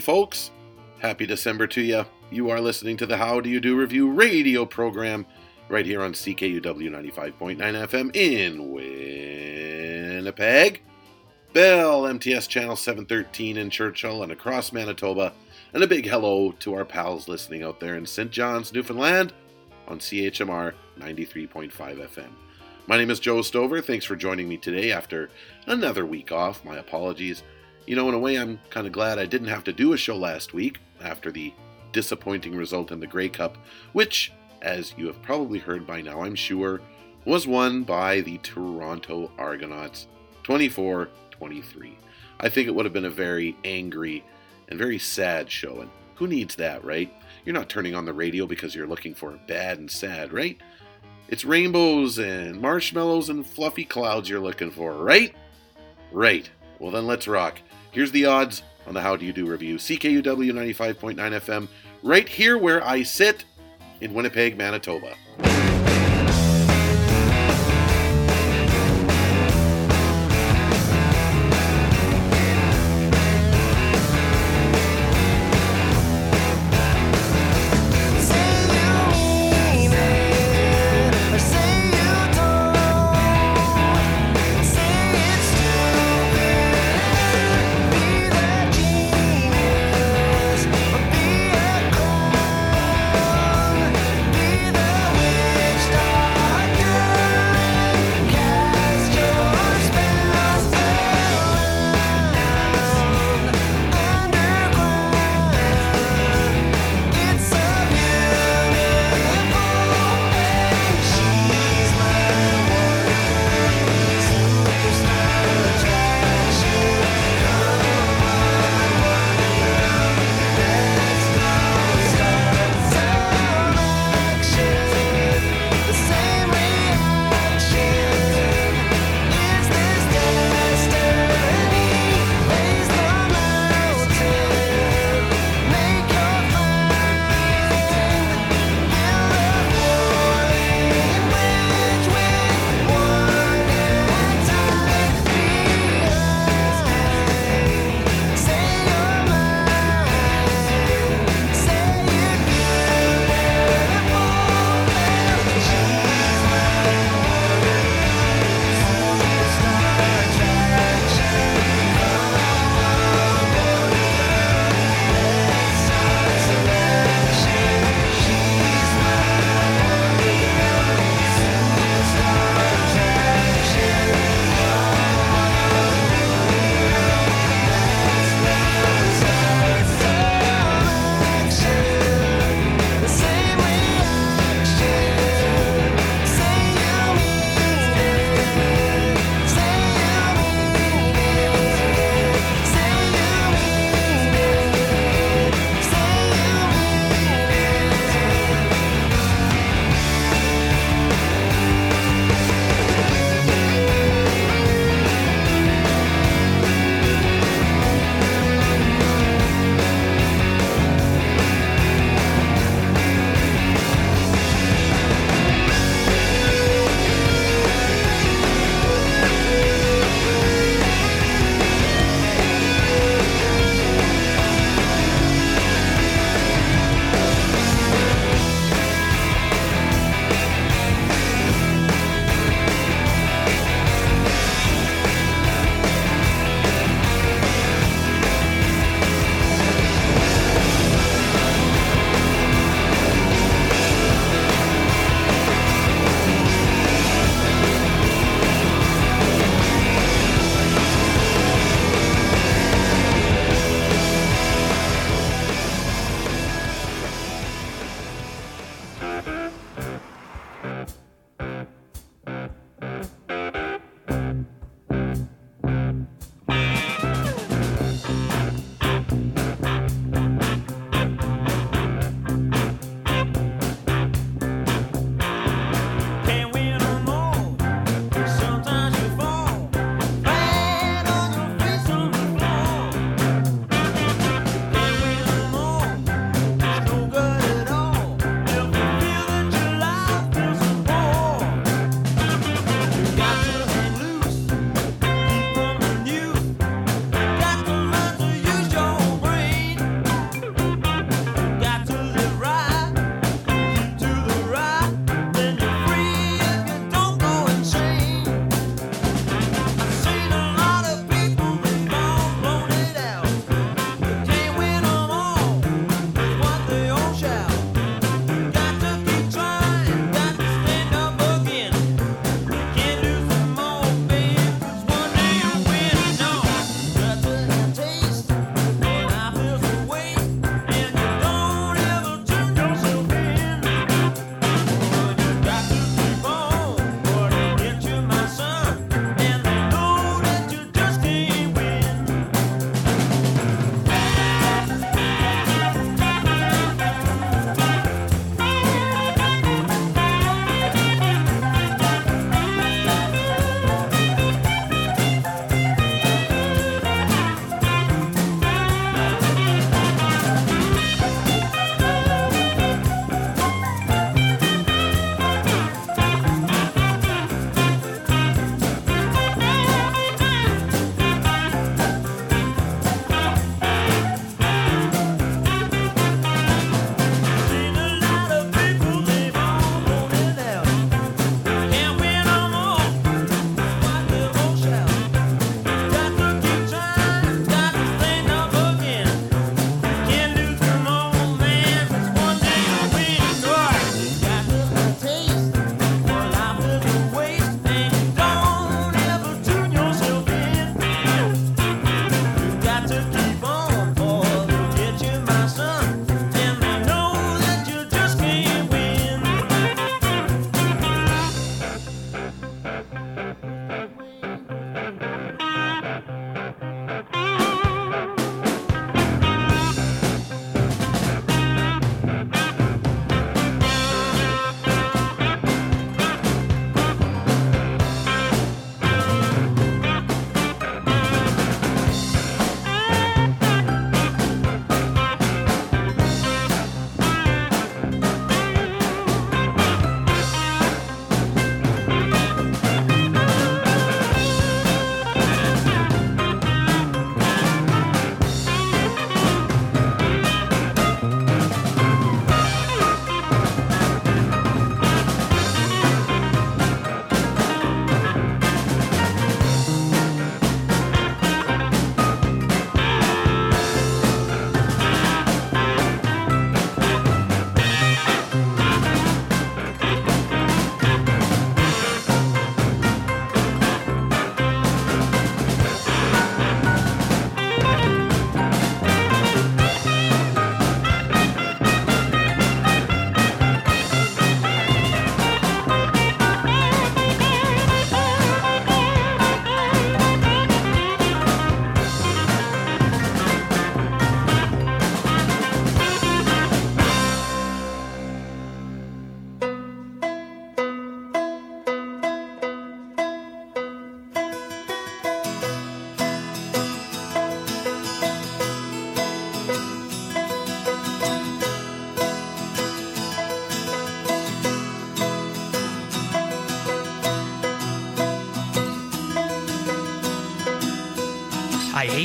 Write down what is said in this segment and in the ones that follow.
Folks. Happy December to you. You are listening to the How Do You Do Revue radio program right here on CKUW 95.9 FM in Winnipeg, Bell MTS Channel 713 in Churchill and across Manitoba, and a big hello to our pals listening out there in St. John's, Newfoundland on CHMR 93.5 FM. My name is Joe Stover. Thanks for joining me today after another week off. My apologies. You know, in a way, I'm kind of glad I didn't have to do a show last week after the disappointing result in the Grey Cup, which, as you have probably heard by now, I'm sure, was won by the Toronto Argonauts 24 23. I think it would have been a very angry and very sad show, and who needs that, right? You're not turning on the radio because you're looking for bad and sad, right? It's rainbows and marshmallows and fluffy clouds you're looking for, right? Right. Well, then let's rock. Here's the odds on the How Do You Do revue CKUW 95.9 FM, right here where I sit in Winnipeg, Manitoba.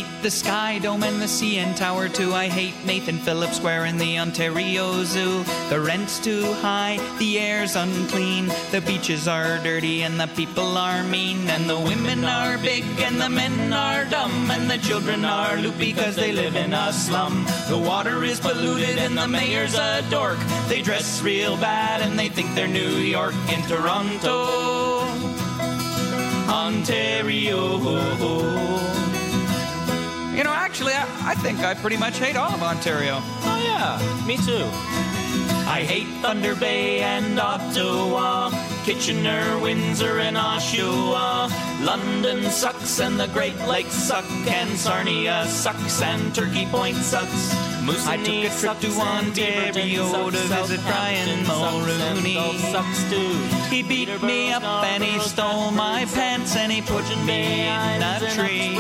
Hate the Sky Dome and the CN Tower too. I hate Nathan Phillips Square and the Ontario Zoo. The rent's too high, the air's unclean, the beaches are dirty and the people are mean, and the women are big and the men are dumb, and the children are loopy because they live in a slum. The water is polluted and the mayor's a dork. They dress real bad and they think they're New York in Toronto. Ontario. You know, actually, I, I think I pretty much hate all of Ontario. Oh, yeah, me too. I hate Thunder Bay and Ottawa, Kitchener, Windsor, and Oshawa. London sucks and the Great Lakes suck, and Sarnia sucks and Turkey Point sucks. I took a trip to Ontario to visit Brian Mulroney. Sucks too. He beat me up and he stole my pants and he put me in a tree.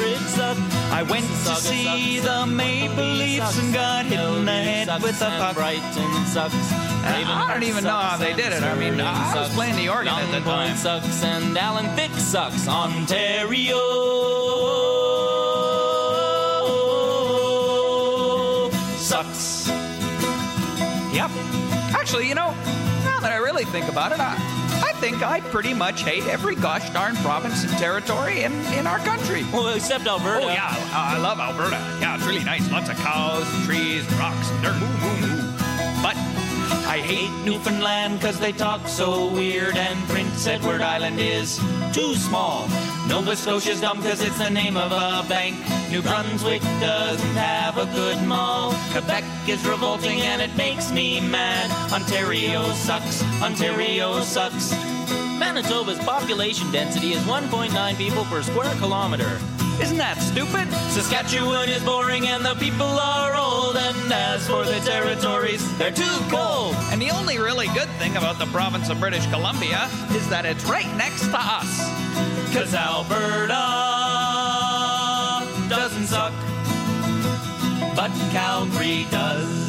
I went to see the Maple Leafs and got hit in the head with a puck. Brighton sucks. I don't even know how they did it. I mean, I was playing the organ at the time. sucks and Alan Thicke sucks. Ontario sucks. Yep. Actually, you know, now that I really think about it, I, I think I pretty much hate every gosh darn province and territory in, in our country. Well, except Alberta. Oh yeah, I love Alberta. Yeah, it's really nice. Lots of cows, trees, rocks, and dirt. But I hate Newfoundland because they talk so weird, and Prince Edward Island is too small. Nova Scotia's dumb because it's the name of a bank. New Brunswick doesn't have a good mall. Quebec is revolting and it makes me mad. Ontario sucks. Ontario sucks. Manitoba's population density is 1.9 people per square kilometer. Isn't that stupid? Saskatchewan is boring and the people are old. And as for the territories, they're too cold. And the only really good thing about the province of British Columbia is that it's right next to us. Cause Alberta doesn't suck, but Calgary does.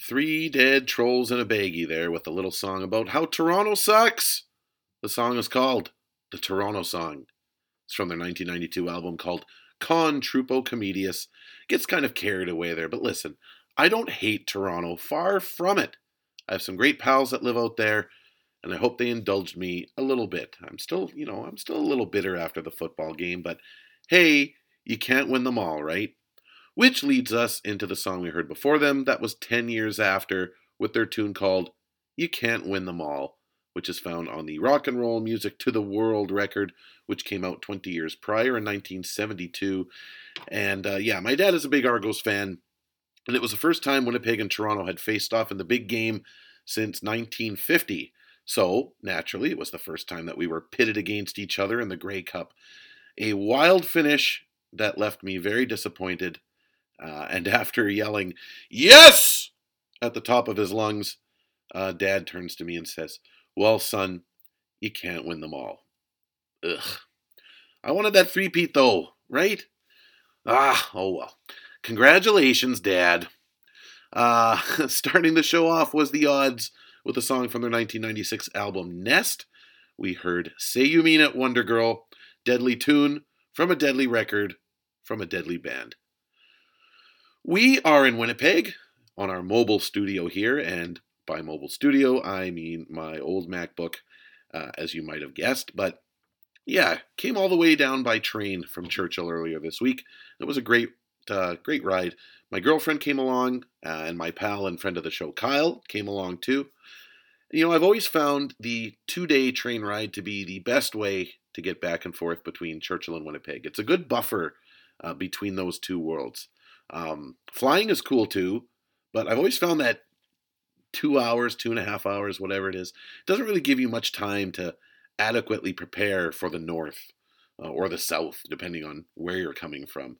Three dead trolls in a baggie there with a little song about how Toronto sucks. The song is called The Toronto Song. It's from their 1992 album called Con Trupo Comedius. Gets kind of carried away there, but listen, I don't hate Toronto, far from it. I have some great pals that live out there, and I hope they indulged me a little bit. I'm still, you know, I'm still a little bitter after the football game, but hey, you can't win them all, right? Which leads us into the song we heard before them that was 10 years after with their tune called You Can't Win Them All, which is found on the Rock and Roll Music to the World record, which came out 20 years prior in 1972. And uh, yeah, my dad is a big Argos fan, and it was the first time Winnipeg and Toronto had faced off in the big game since 1950. So, naturally, it was the first time that we were pitted against each other in the Grey Cup. A wild finish that left me very disappointed. Uh, and after yelling, Yes! at the top of his lungs, uh, Dad turns to me and says, Well, son, you can't win them all. Ugh. I wanted that three-peat, though, right? Ah, oh well. Congratulations, Dad. Uh, starting the show off was the odds with a song from their 1996 album Nest. We heard Say You Mean It, Wonder Girl, Deadly Tune from a deadly record from a deadly band. We are in Winnipeg on our mobile studio here, and by mobile studio, I mean my old MacBook, uh, as you might have guessed. But yeah, came all the way down by train from Churchill earlier this week. It was a great, uh, great ride. My girlfriend came along, uh, and my pal and friend of the show, Kyle, came along too. You know, I've always found the two day train ride to be the best way to get back and forth between Churchill and Winnipeg. It's a good buffer uh, between those two worlds. Um, flying is cool too, but I've always found that two hours, two and a half hours, whatever it is, doesn't really give you much time to adequately prepare for the north uh, or the south, depending on where you're coming from.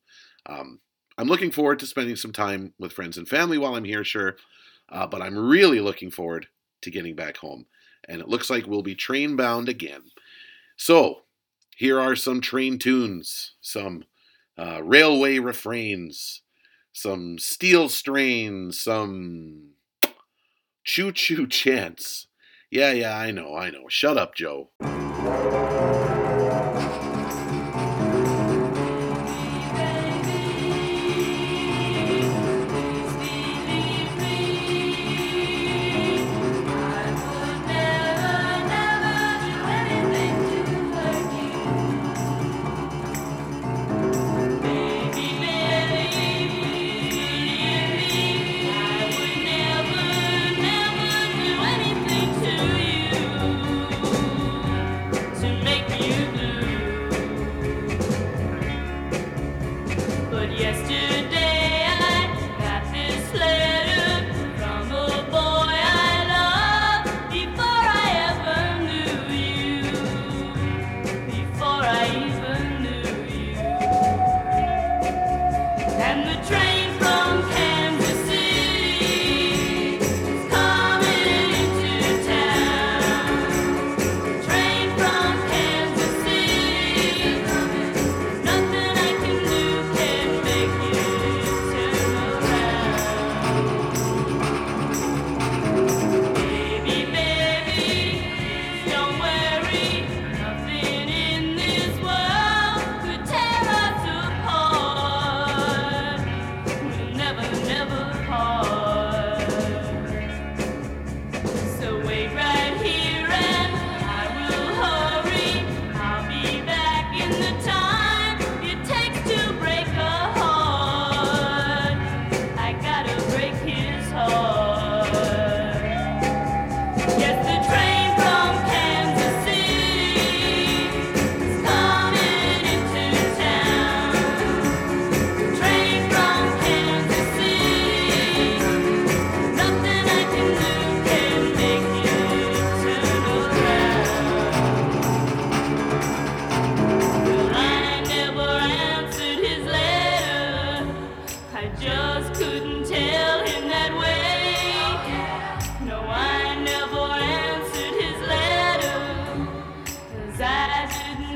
Um, I'm looking forward to spending some time with friends and family while I'm here, sure, uh, but I'm really looking forward to getting back home. And it looks like we'll be train bound again. So, here are some train tunes, some uh, railway refrains, some steel strains, some choo choo chants. Yeah, yeah, I know, I know. Shut up, Joe.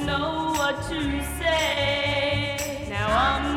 know what to say. Now I'm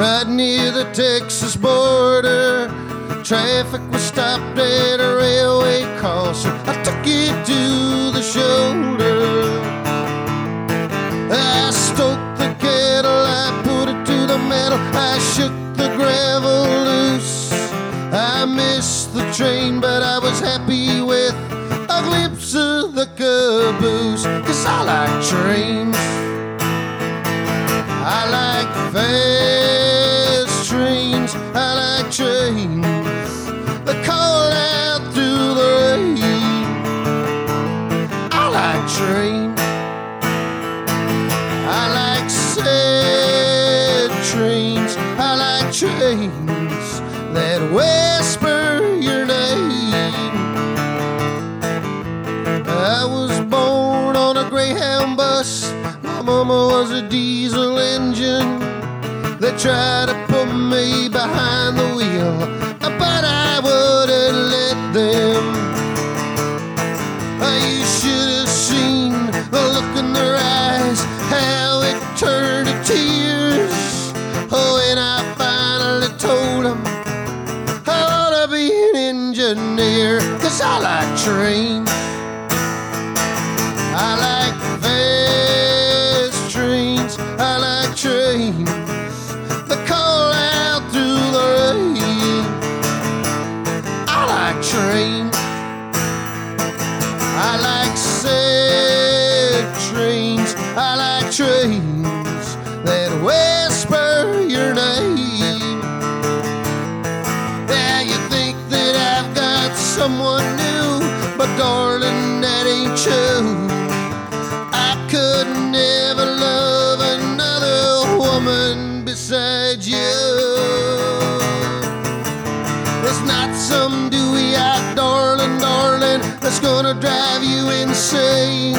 right near the Texas border. Traffic was stopped at a railway crossing. I took it to the shoulder. I stoked the kettle, I put it to the metal, I shook the gravel loose. I missed the train, but I was happy with a glimpse of the caboose. Cause I like trains. Fast trains. I like trains that call out through the rain. I like trains. I like sad trains. I like trains that whisper your name. I was born on a Greyhound bus. My mama was a. They Try to put me behind the wheel, but I wouldn't let them. You should have seen the look in their eyes, how it turned to tears. Oh, when I finally told them I ought to be an engineer, cause all I dreamed. That's gonna drive you insane.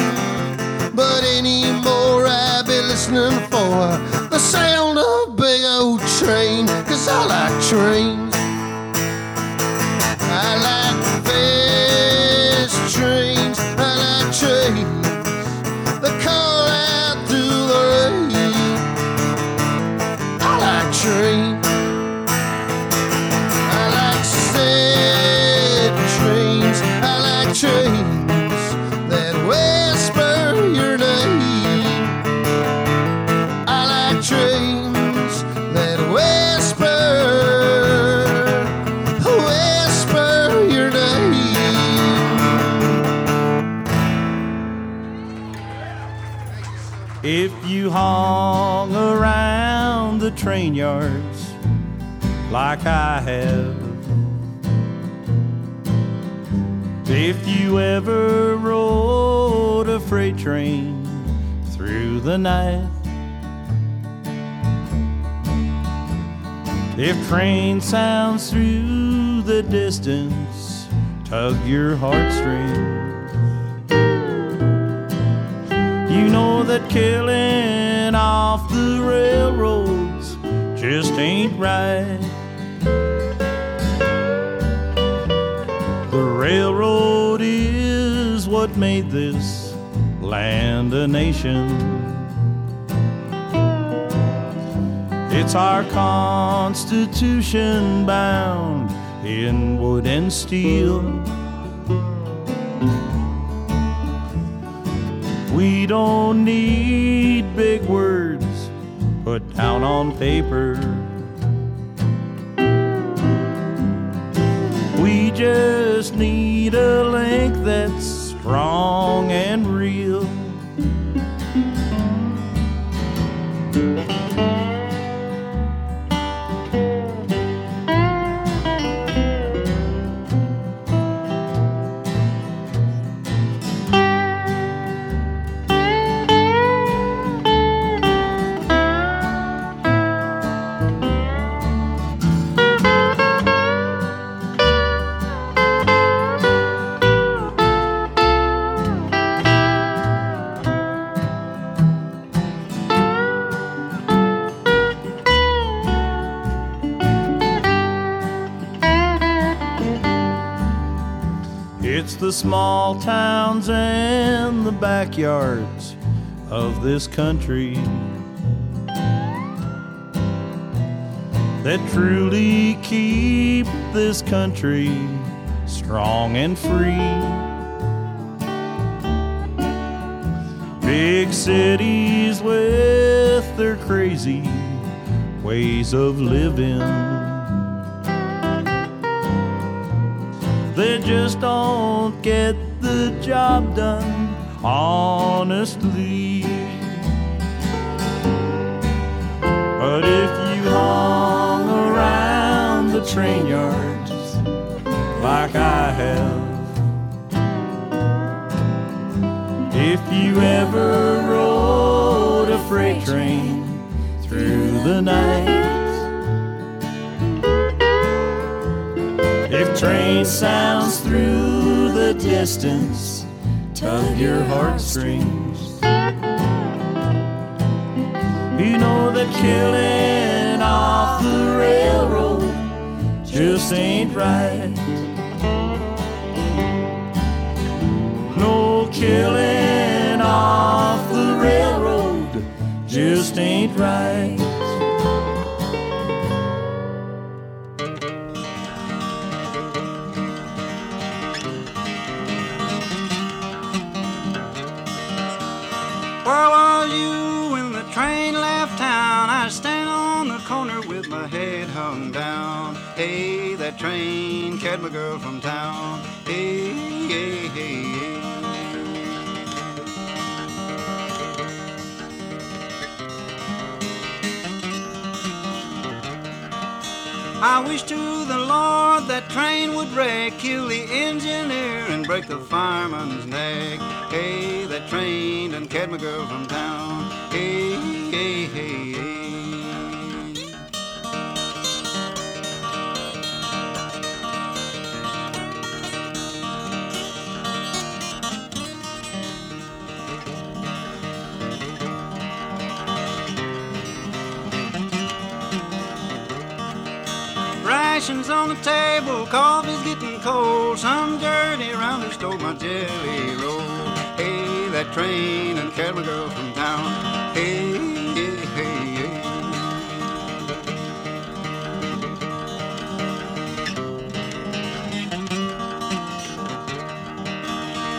But anymore, I be listening for the sound of a big old train, cause I like trains. Train yards like I have, if you ever rode a freight train through the night, if train sounds through the distance tug your heartstrings. You know that killing off the railroads just ain't right. The railroad is what made this land a nation. It's our constitution bound in wood and steel. We don't need big words put down on paper. We just need a link that's strong and small towns and the backyards of this country that truly keep this country strong and free. Big cities with their crazy ways of living. They just don't get the job done honestly. But if you hung around the train yards like I have, if you ever rode a freight train through the night, train sounds through the distance, tug your heartstrings. You know that killing off the railroad just ain't right. No killing off the railroad just ain't right. Train carried my girl from town. Hey, hey, hey, hey. I wish to the Lord that train would wreck, kill the engineer and break the fireman's neck. Hey, that train done carried my girl from town. Hey, hey, hey, hey. Rations on the table, coffee's getting cold. Some dirty rounder stole my jelly roll. Hey, that train and my girl from town. Hey, hey, hey, hey.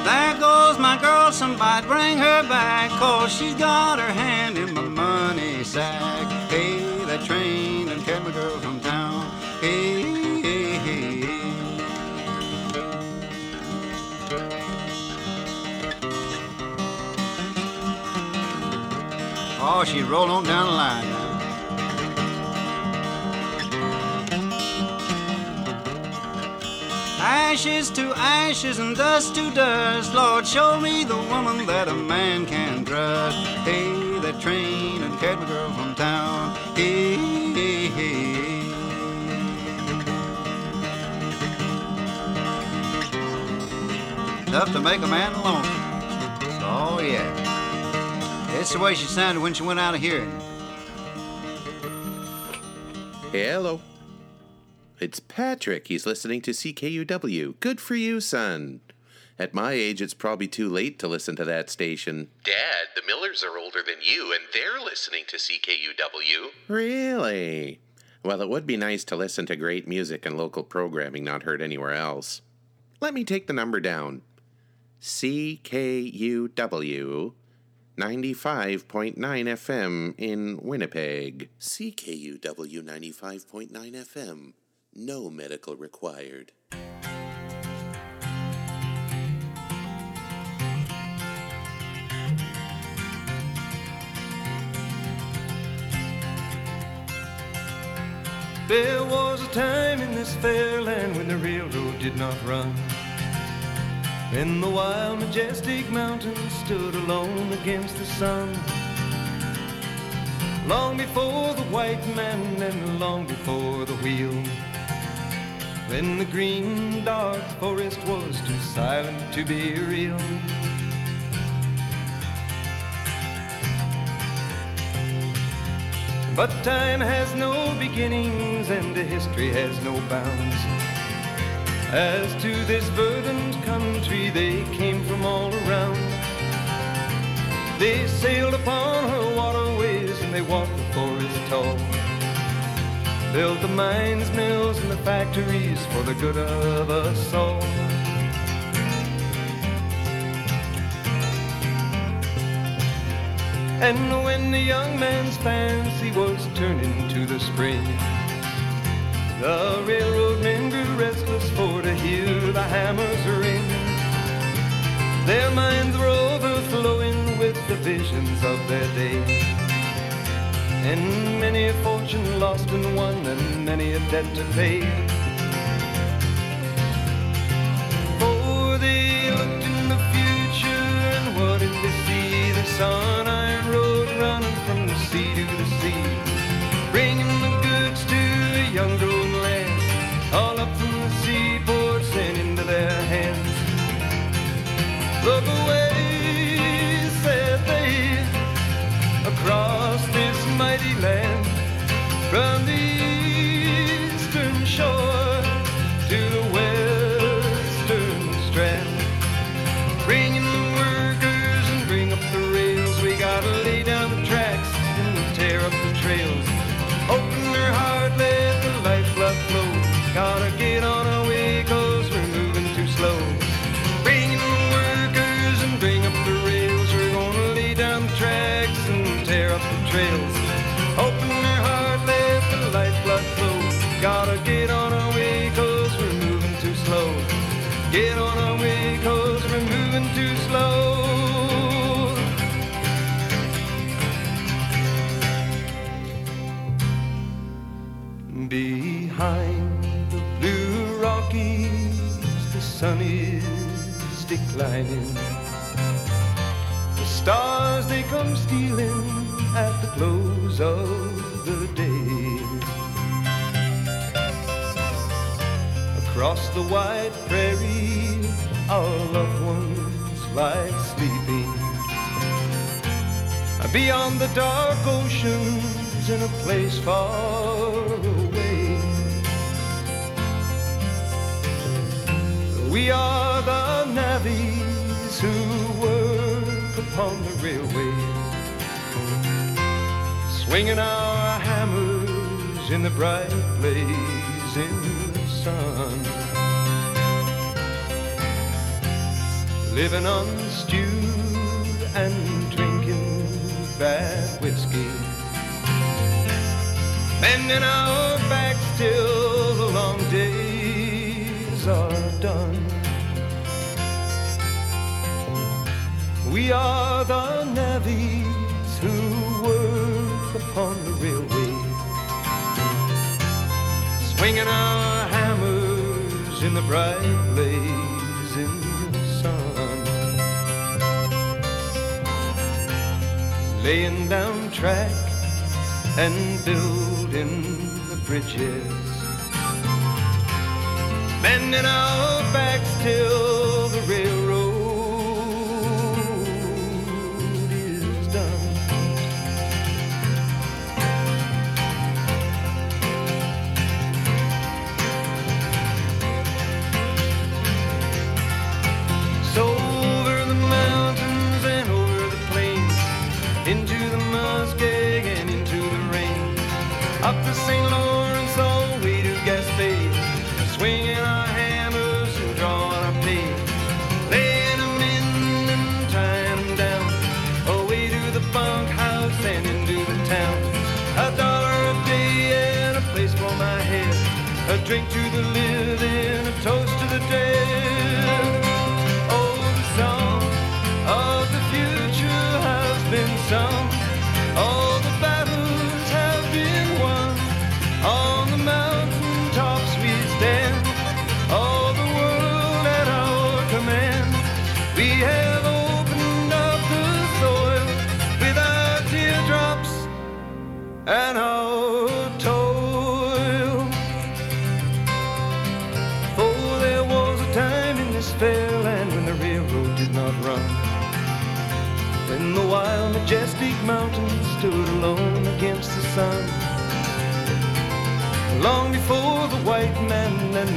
There goes my girl, somebody bring her back, cause she's got her hand in my money sack. Oh, she rolled on down the line now. Ashes to ashes and dust to dust. Lord, show me the woman that a man can trust. Hey, that train and carried my girl from town. Hey, hey, hey. Enough to make a man lonesome. Oh, yeah. That's the way she sounded when she went out of hearing. Hello. It's Patrick. He's listening to CKUW. Good for you, son. At my age, it's probably too late to listen to that station. Dad, the Millers are older than you, and they're listening to CKUW. Really? Well, it would be nice to listen to great music and local programming not heard anywhere else. Let me take the number down CKUW 95.9 FM in Winnipeg. CKUW 95.9 FM. No medical required. There was a time in this fair land when the railroad did not run. When the wild, majestic mountains stood alone against the sun. Long before the white man and long before the wheel. When the green, dark forest was too silent to be real. But time has no beginnings and history has no bounds. As to this verdant country, they came from all around. They sailed upon her waterways and they walked the forest tall. Built the mines, mills, and the factories for the good of us all. And when the young man's fancy was turning to the spring, the railroad men grew restless for to hear the hammers ring. Their minds were overflowing with the visions of their day. And many a fortune lost and won, and many a debt to pay. Come stealing at the close of the day. Across the wide prairie, our loved ones lie sleeping. Beyond the dark oceans, in a place far away. We are the navvies who upon the railway, swinging our hammers in the bright blazing sun, living on stew and drinking bad whiskey, bending our backs till the long days We are the navvies who work upon the railway, swinging our hammers in the bright blazing sun, laying down track and building the bridges, bending our backs till the railroad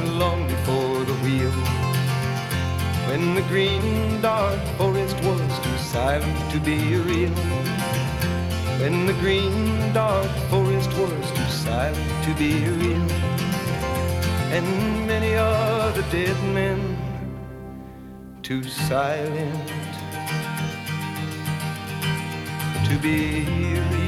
long before the wheel. When the green, dark forest was too silent to be real. When the green, dark forest was too silent to be real and many the dead men too silent to be real.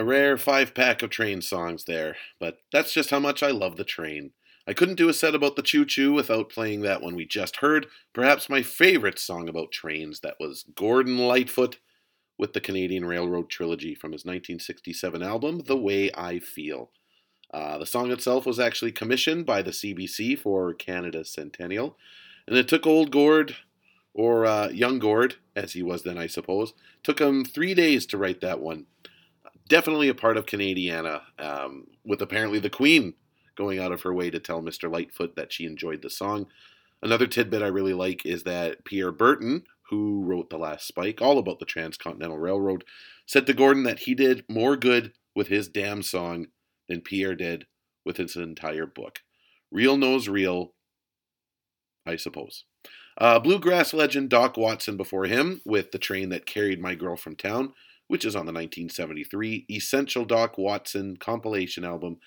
A rare five pack of train songs there, but that's just how much I love the train. I couldn't do a set about the choo choo without playing that one we just heard, perhaps my favorite song about trains. That was Gordon Lightfoot with the Canadian Railroad Trilogy from his 1967 album, The Way I Feel. Uh, the song itself was actually commissioned by the CBC for Canada's Centennial, and it took Old Gord, or uh, Young Gord, as he was then, I suppose, took him three days to write that one definitely a part of Canadiana, um, with apparently the Queen going out of her way to tell Mr. Lightfoot that she enjoyed the song. Another tidbit I really like is that Pierre Berton, who wrote The Last Spike, all about the Transcontinental Railroad, said to Gordon that he did more good with his damn song than Pierre did with his entire book. Real knows real, I suppose. Uh, bluegrass legend Doc Watson before him with The Train That Carried My Girl from Town which is on the 1973 Essential Doc Watson compilation album.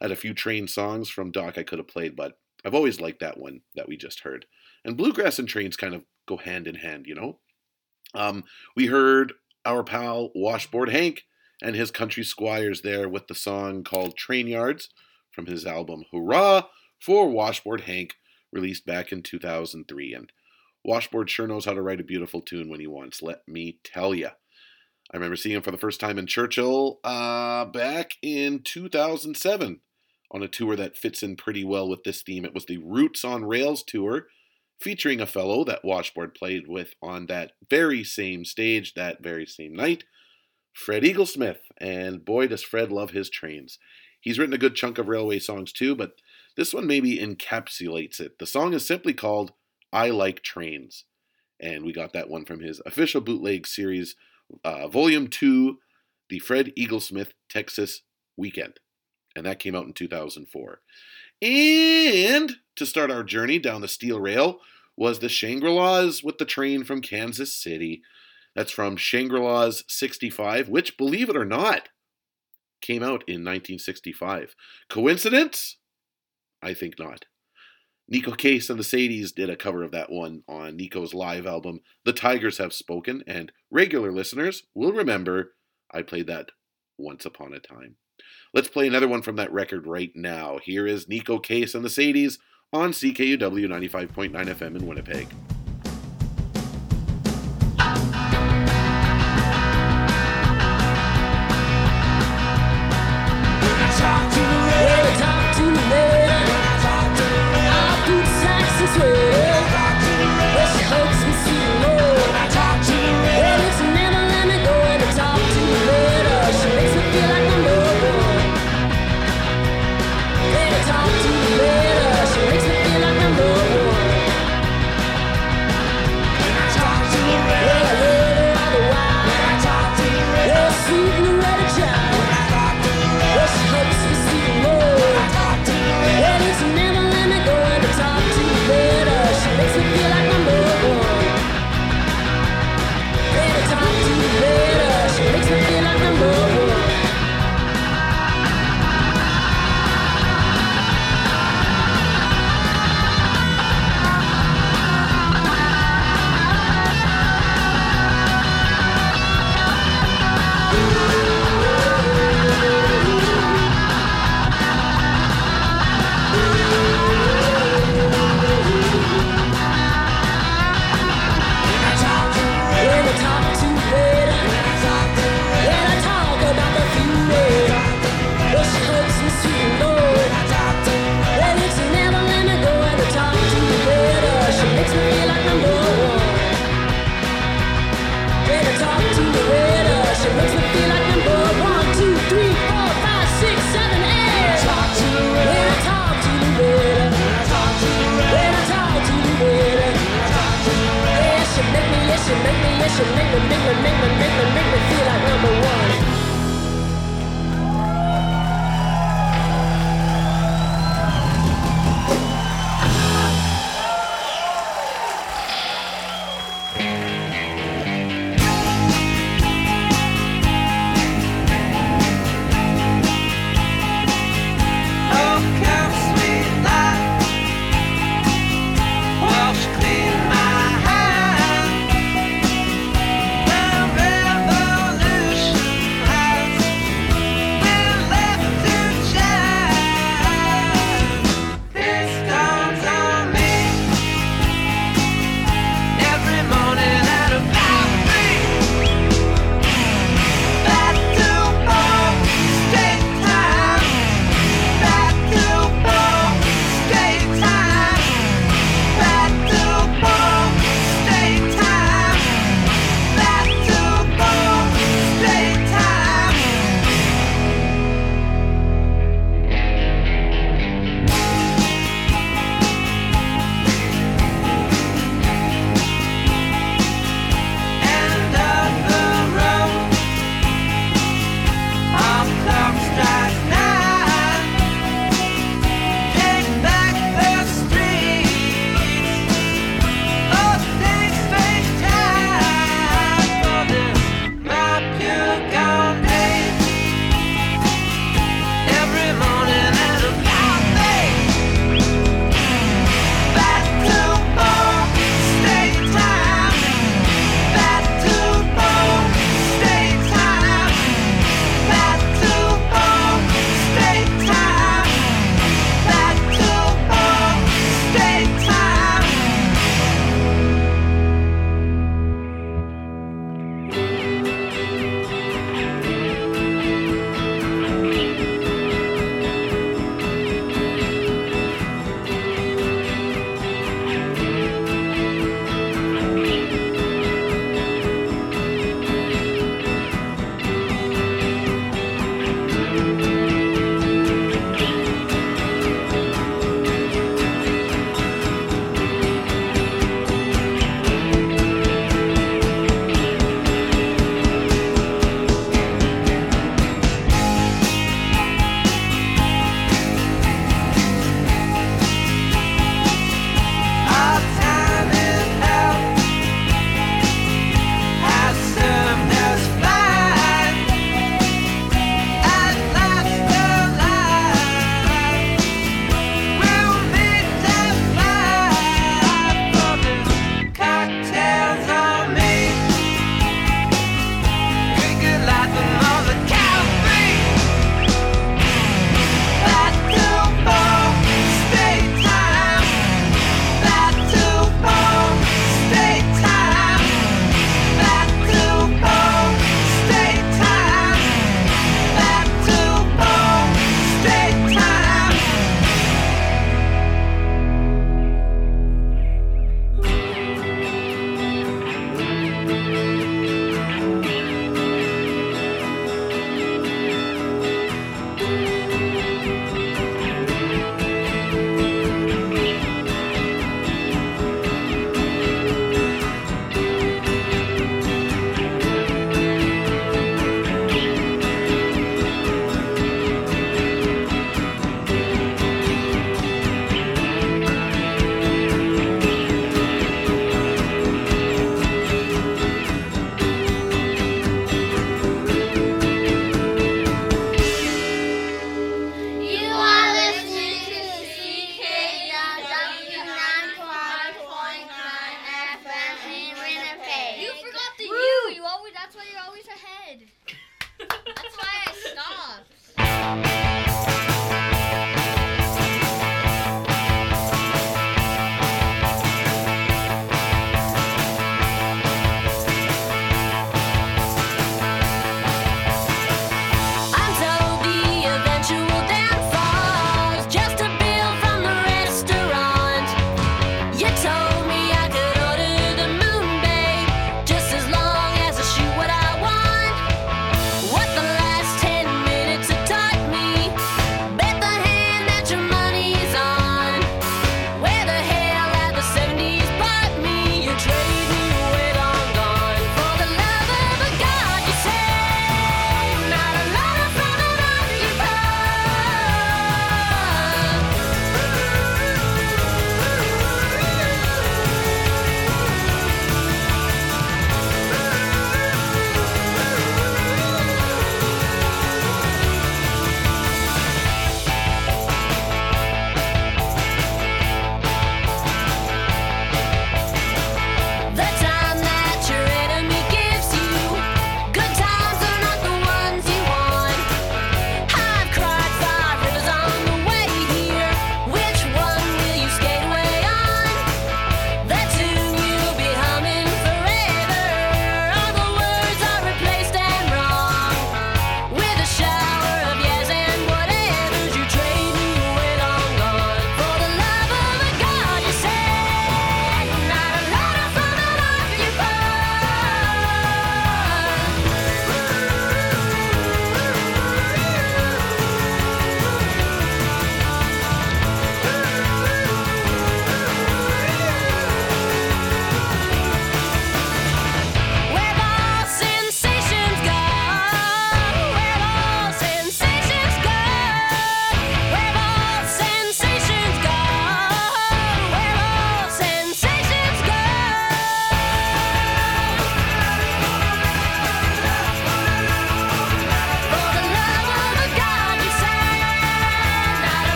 I had a few train songs from Doc I could have played, but I've always liked that one that we just heard. And bluegrass and trains kind of go hand in hand, you know? Um, we heard our pal Washboard Hank and his country squires there with the song called Train Yards from his album Hurrah for Washboard Hank, released back in 2003. And Washboard sure knows how to write a beautiful tune when he wants, let me tell ya. I remember seeing him for the first time in Churchill uh, back in 2007 on a tour that fits in pretty well with this theme. It was the Roots on Rails tour, featuring a fellow that Washboard played with on that very same stage that very same night, Fred Eaglesmith. And boy, does Fred love his trains. He's written a good chunk of railway songs too, but this one maybe encapsulates it. The song is simply called I Like Trains. And we got that one from his official bootleg series, uh, Volume 2, the Fred Eaglesmith Texas Weekend and that came out in 2004. And to start our journey down the steel rail was the Shangri-Las with the train from Kansas City. That's from Shangri-Las 65, which, believe it or not, came out in 1965. Coincidence? I think not. Neko Case and the Sadies did a cover of that one on Neko's live album, The Tigers Have Spoken, and regular listeners will remember I played that once upon a time. Let's play another one from that record right now. Here is Neko Case and the Sadies on CKUW 95.9 FM in Winnipeg.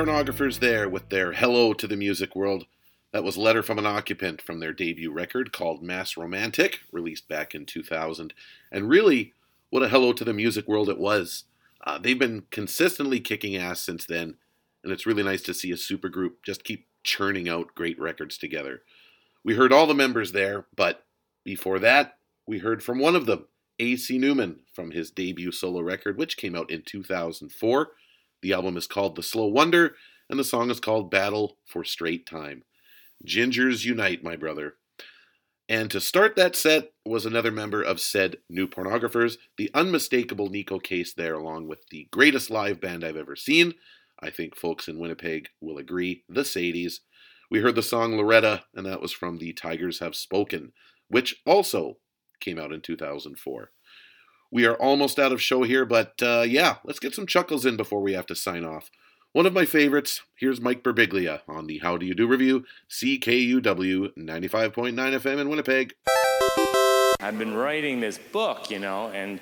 Pornographers there with their Hello to the Music World. That was Letter from an Occupant from their debut record called Mass Romantic, released back in 2000. And really, what a hello to the music world it was. Uh, they've been consistently kicking ass since then, and it's really nice to see a supergroup just keep churning out great records together. We heard all the members there, but before that, we heard from one of them, A.C. Newman, from his debut solo record, which came out in 2004. The album is called The Slow Wonder, and the song is called Battle for Straight Time. Gingers Unite, my brother. And to start that set was another member of said new pornographers, the unmistakable Neko Case there, along with the greatest live band I've ever seen. I think folks in Winnipeg will agree, the Sadies. We heard the song Loretta, and that was from the Tigers Have Spoken, which also came out in 2004. We are almost out of show here, but uh, yeah, let's get some chuckles in before we have to sign off. One of my favorites, here's Mike Birbiglia on the How Do You Do Revue, CKUW 95.9 FM in Winnipeg. I've been writing this book, you know, and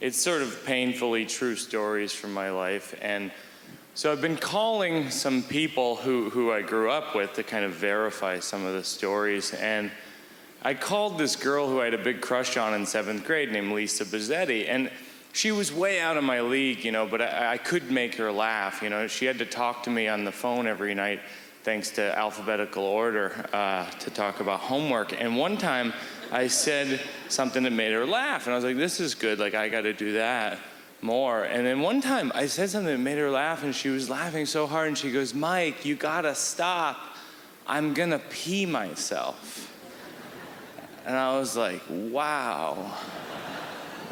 it's sort of painfully true stories from my life. And so I've been calling some people who, who I grew up with to kind of verify some of the stories. And I called this girl who I had a big crush on in seventh grade named Lisa Bizzetti. And she was way out of my league, you know, but I, I could make her laugh. You know, she had to talk to me on the phone every night, thanks to alphabetical order, uh, to talk about homework. And one time I said something that made her laugh, and I was like, this is good, like, I got to do that more. And then one time I said something that made her laugh, and she was laughing so hard, and she goes, Mike, you got to stop. I'm going to pee myself. And I was like, wow.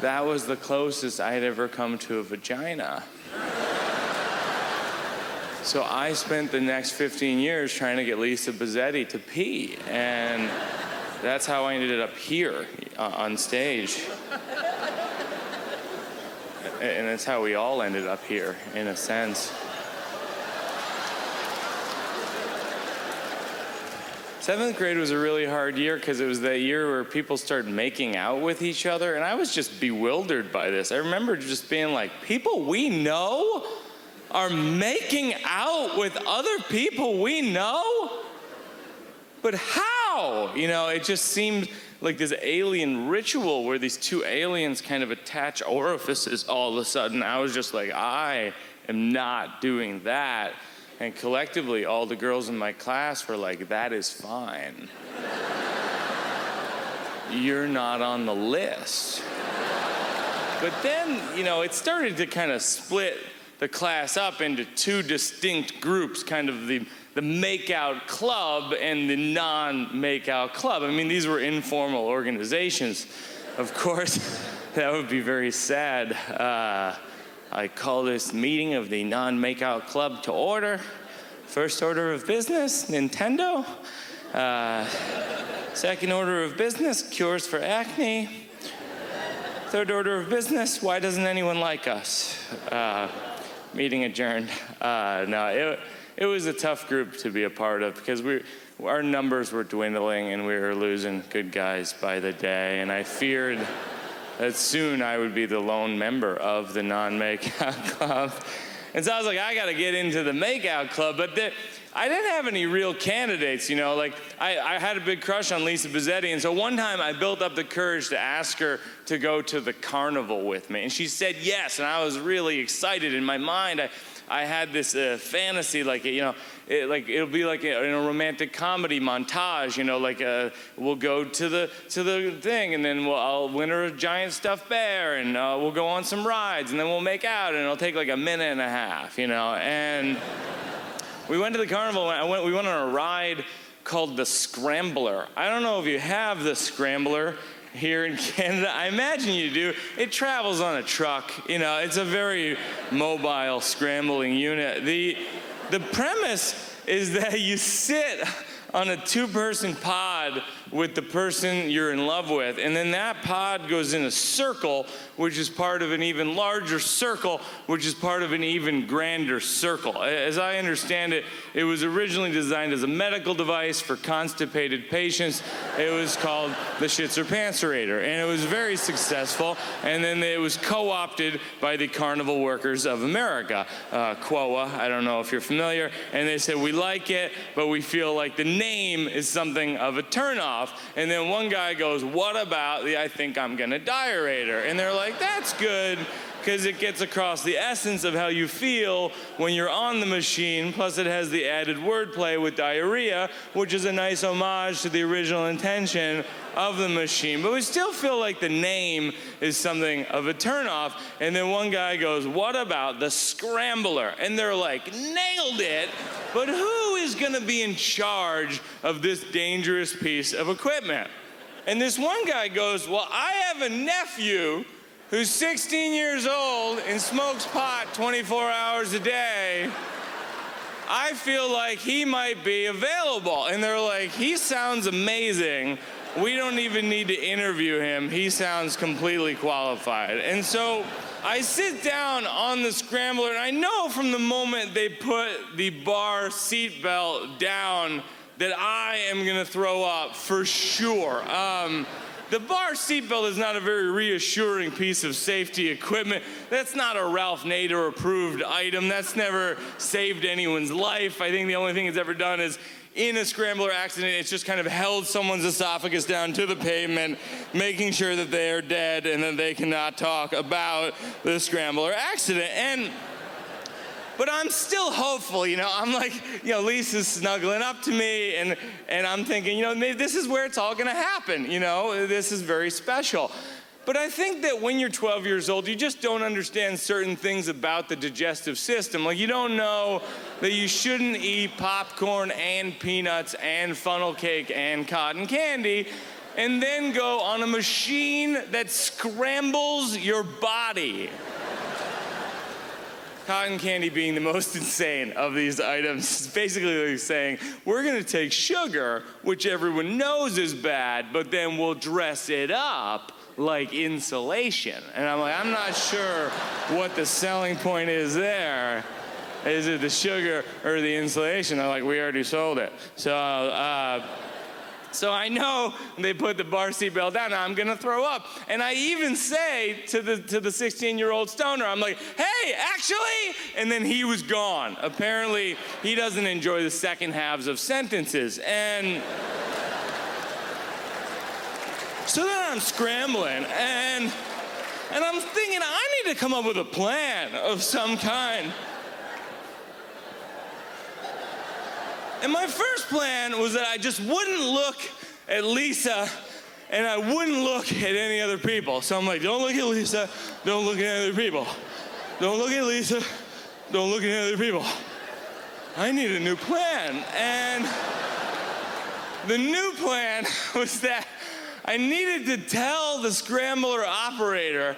That was the closest I had ever come to a vagina. So I spent the next 15 years trying to get Lisa Bizzetti to pee. And that's how I ended up here uh, on stage. And that's how we all ended up here, in a sense. Seventh grade was a really hard year because it was that year where people started making out with each other, and I was just bewildered by this. I remember just being like, people we know are making out with other people we know? But how? You know, it just seemed like this alien ritual where these two aliens kind of attach orifices all of a sudden. I was just like, I am not doing that. And collectively, all the girls in my class were like, that is fine. You're not on the list. But then, you know, it started to kind of split the class up into two distinct groups kind of the, the makeout club and the non makeout club. I mean, these were informal organizations. Of course, that would be very sad. Uh, I call this meeting of the non makeout club to order. First order of business, Nintendo. Uh, second order of business, cures for acne. Third order of business, why doesn't anyone like us? Uh, meeting adjourned. Uh, no, it, it was a tough group to be a part of because we, our numbers were dwindling and we were losing good guys by the day. And I feared that soon I would be the lone member of the non makeout club. And so I was like, I got to get into the makeout club. But I didn't have any real candidates, you know. Like, I, I had a big crush on Lisa Bizzetti. And so one time I built up the courage to ask her to go to the carnival with me. And she said yes. And I was really excited. In my mind, I, I had this uh, fantasy, like you know, it, like it'll be like a, in a romantic comedy montage, you know, like uh, we'll go to the to the thing, and then we'll, I'll win her a giant stuffed bear, and uh, we'll go on some rides, and then we'll make out, and it'll take like a minute and a half, you know, and we went to the carnival. I went, we went on a ride called the Scrambler. I don't know if you have the Scrambler here in Canada. I imagine you do. It travels on a truck. You know, it's a very mobile scrambling unit. The, the premise is that you sit on a two person pod with the person you're in love with. And then that pod goes in a circle, which is part of an even larger circle, which is part of an even grander circle. As I understand it, it was originally designed as a medical device for constipated patients. It was called the Schitzer Pancerator, and it was very successful. And then it was co opted by the Carnival Workers of America, uh. I don't know if you're familiar. And they said, We like it, but we feel like the name is something of a turnoff. And then one guy goes, What about the I think I'm gonna diarator? And they're like, That's good because it gets across the essence of how you feel when you're on the machine. Plus, it has the added wordplay with diarrhea, which is a nice homage to the original intention of the machine. But we still feel like the name is something of a turnoff. And then one guy goes, What about the scrambler? And they're like, Nailed it. But who is going to be in charge of this dangerous piece of equipment? And this one guy goes, Well, I have a nephew who's 16 years old and smokes pot 24 hours a day. I feel like he might be available. And they're like, He sounds amazing. We don't even need to interview him. He sounds completely qualified. And so I sit down on the scrambler, and I know from the moment they put the bar seatbelt down that I am gonna throw up for sure. Um, the bar seatbelt is not a very reassuring piece of safety equipment. That's not a Ralph Nader approved item. That's never saved anyone's life. I think the only thing it's ever done is in a scrambler accident, it's just kind of held someone's esophagus down to the pavement, making sure that they are dead and that they cannot talk about the scrambler accident. And but I'm still hopeful, you know. I'm like, you know, Lisa's snuggling up to me, and and I'm thinking, you know, maybe this is where it's all gonna happen, you know. This is very special. But I think that when you're 12 years old, you just don't understand certain things about the digestive system. Like, you don't know that you shouldn't eat popcorn and peanuts and funnel cake and cotton candy and then go on a machine that scrambles your body. Cotton candy being the most insane of these items. It's basically saying, we're gonna take sugar, which everyone knows is bad, but then we'll dress it up like insulation. And I'm like, I'm not sure what the selling point is there. Is it the sugar or the insulation? They're like, we already sold it. So, uh, so I know they put the bar seat belt down. I'm gonna throw up. And I even say to the to the 16 year old stoner, I'm like, hey, actually, and then he was gone. Apparently, he doesn't enjoy the second halves of sentences. And so then I'm scrambling and and I'm thinking I need to come up with a plan of some kind. And my first plan was that I just wouldn't look at Lisa and I wouldn't look at any other people. So I'm like, don't look at Lisa, don't look at any other people. Don't look at Lisa, don't look at any other people. I need a new plan. And the new plan was that I needed to tell the scrambler operator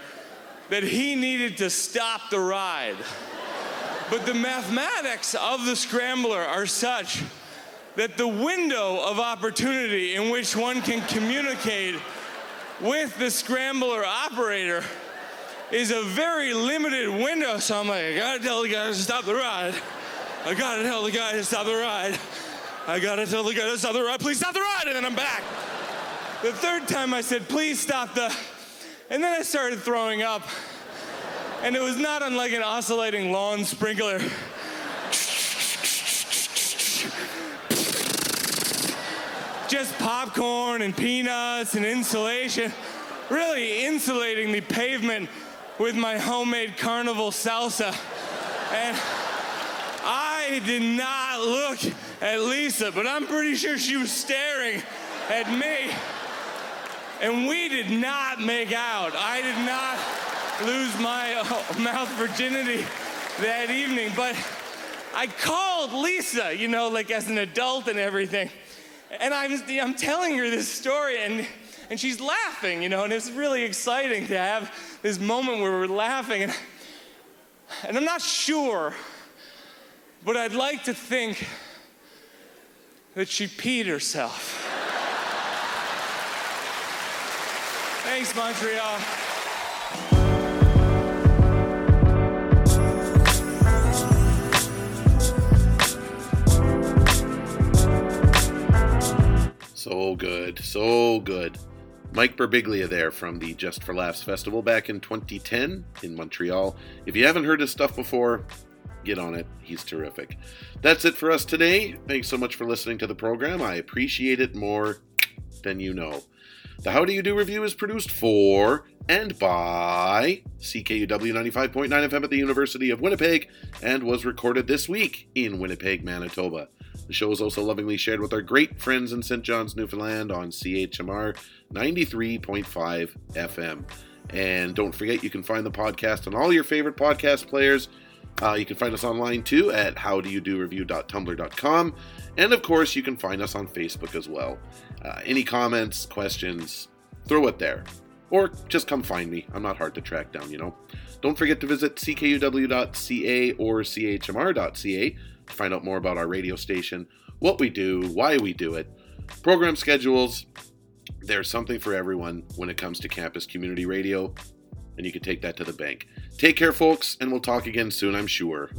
that he needed to stop the ride. But the mathematics of the scrambler are such that the window of opportunity in which one can communicate with the scrambler operator is a very limited window. So I'm like, I gotta tell the guy to stop the ride. I gotta tell the guy to stop the ride. I gotta tell the guy to stop the ride. Please stop the ride. And then I'm back. The third time I said, please stop the. And then I started throwing up and it was not unlike an oscillating lawn sprinkler. Just popcorn and peanuts and insulation, really insulating the pavement with my homemade carnival salsa. And I did not look at Lisa, but I'm pretty sure she was staring at me. And we did not make out. I did not lose my uh, mouth virginity that evening. But I called Lisa, you know, like as an adult and everything. And I was, I'm telling her this story, and, and she's laughing, you know, and it's really exciting to have this moment where we're laughing. And, and I'm not sure, but I'd like to think that she peed herself. Thanks, Montreal. So good, so good. Mike Birbiglia there from the Just for Laughs Festival back in 2010 in Montreal. If you haven't heard his stuff before, get on it. He's terrific. That's it for us today. Thanks so much for listening to the program. I appreciate it more than you know. The How Do You Do Revue is produced for and by CKUW 95.9 FM at the University of Winnipeg and was recorded this week in Winnipeg, Manitoba. The show is also lovingly shared with our great friends in St. John's, Newfoundland on CHMR 93.5 FM. And don't forget, you can find the podcast on all your favorite podcast players. Uh, you can find us online too at howdoyoudorevue.tumblr.com. And of course, you can find us on Facebook as well. Uh, any comments, questions, throw it there. Or just come find me. I'm not hard to track down, you know. Don't forget to visit ckuw.ca or chmr.ca to find out more about our radio station, what we do, why we do it, program schedules. There's something for everyone when it comes to campus community radio, and you can take that to the bank. Take care, folks, and we'll talk again soon, I'm sure.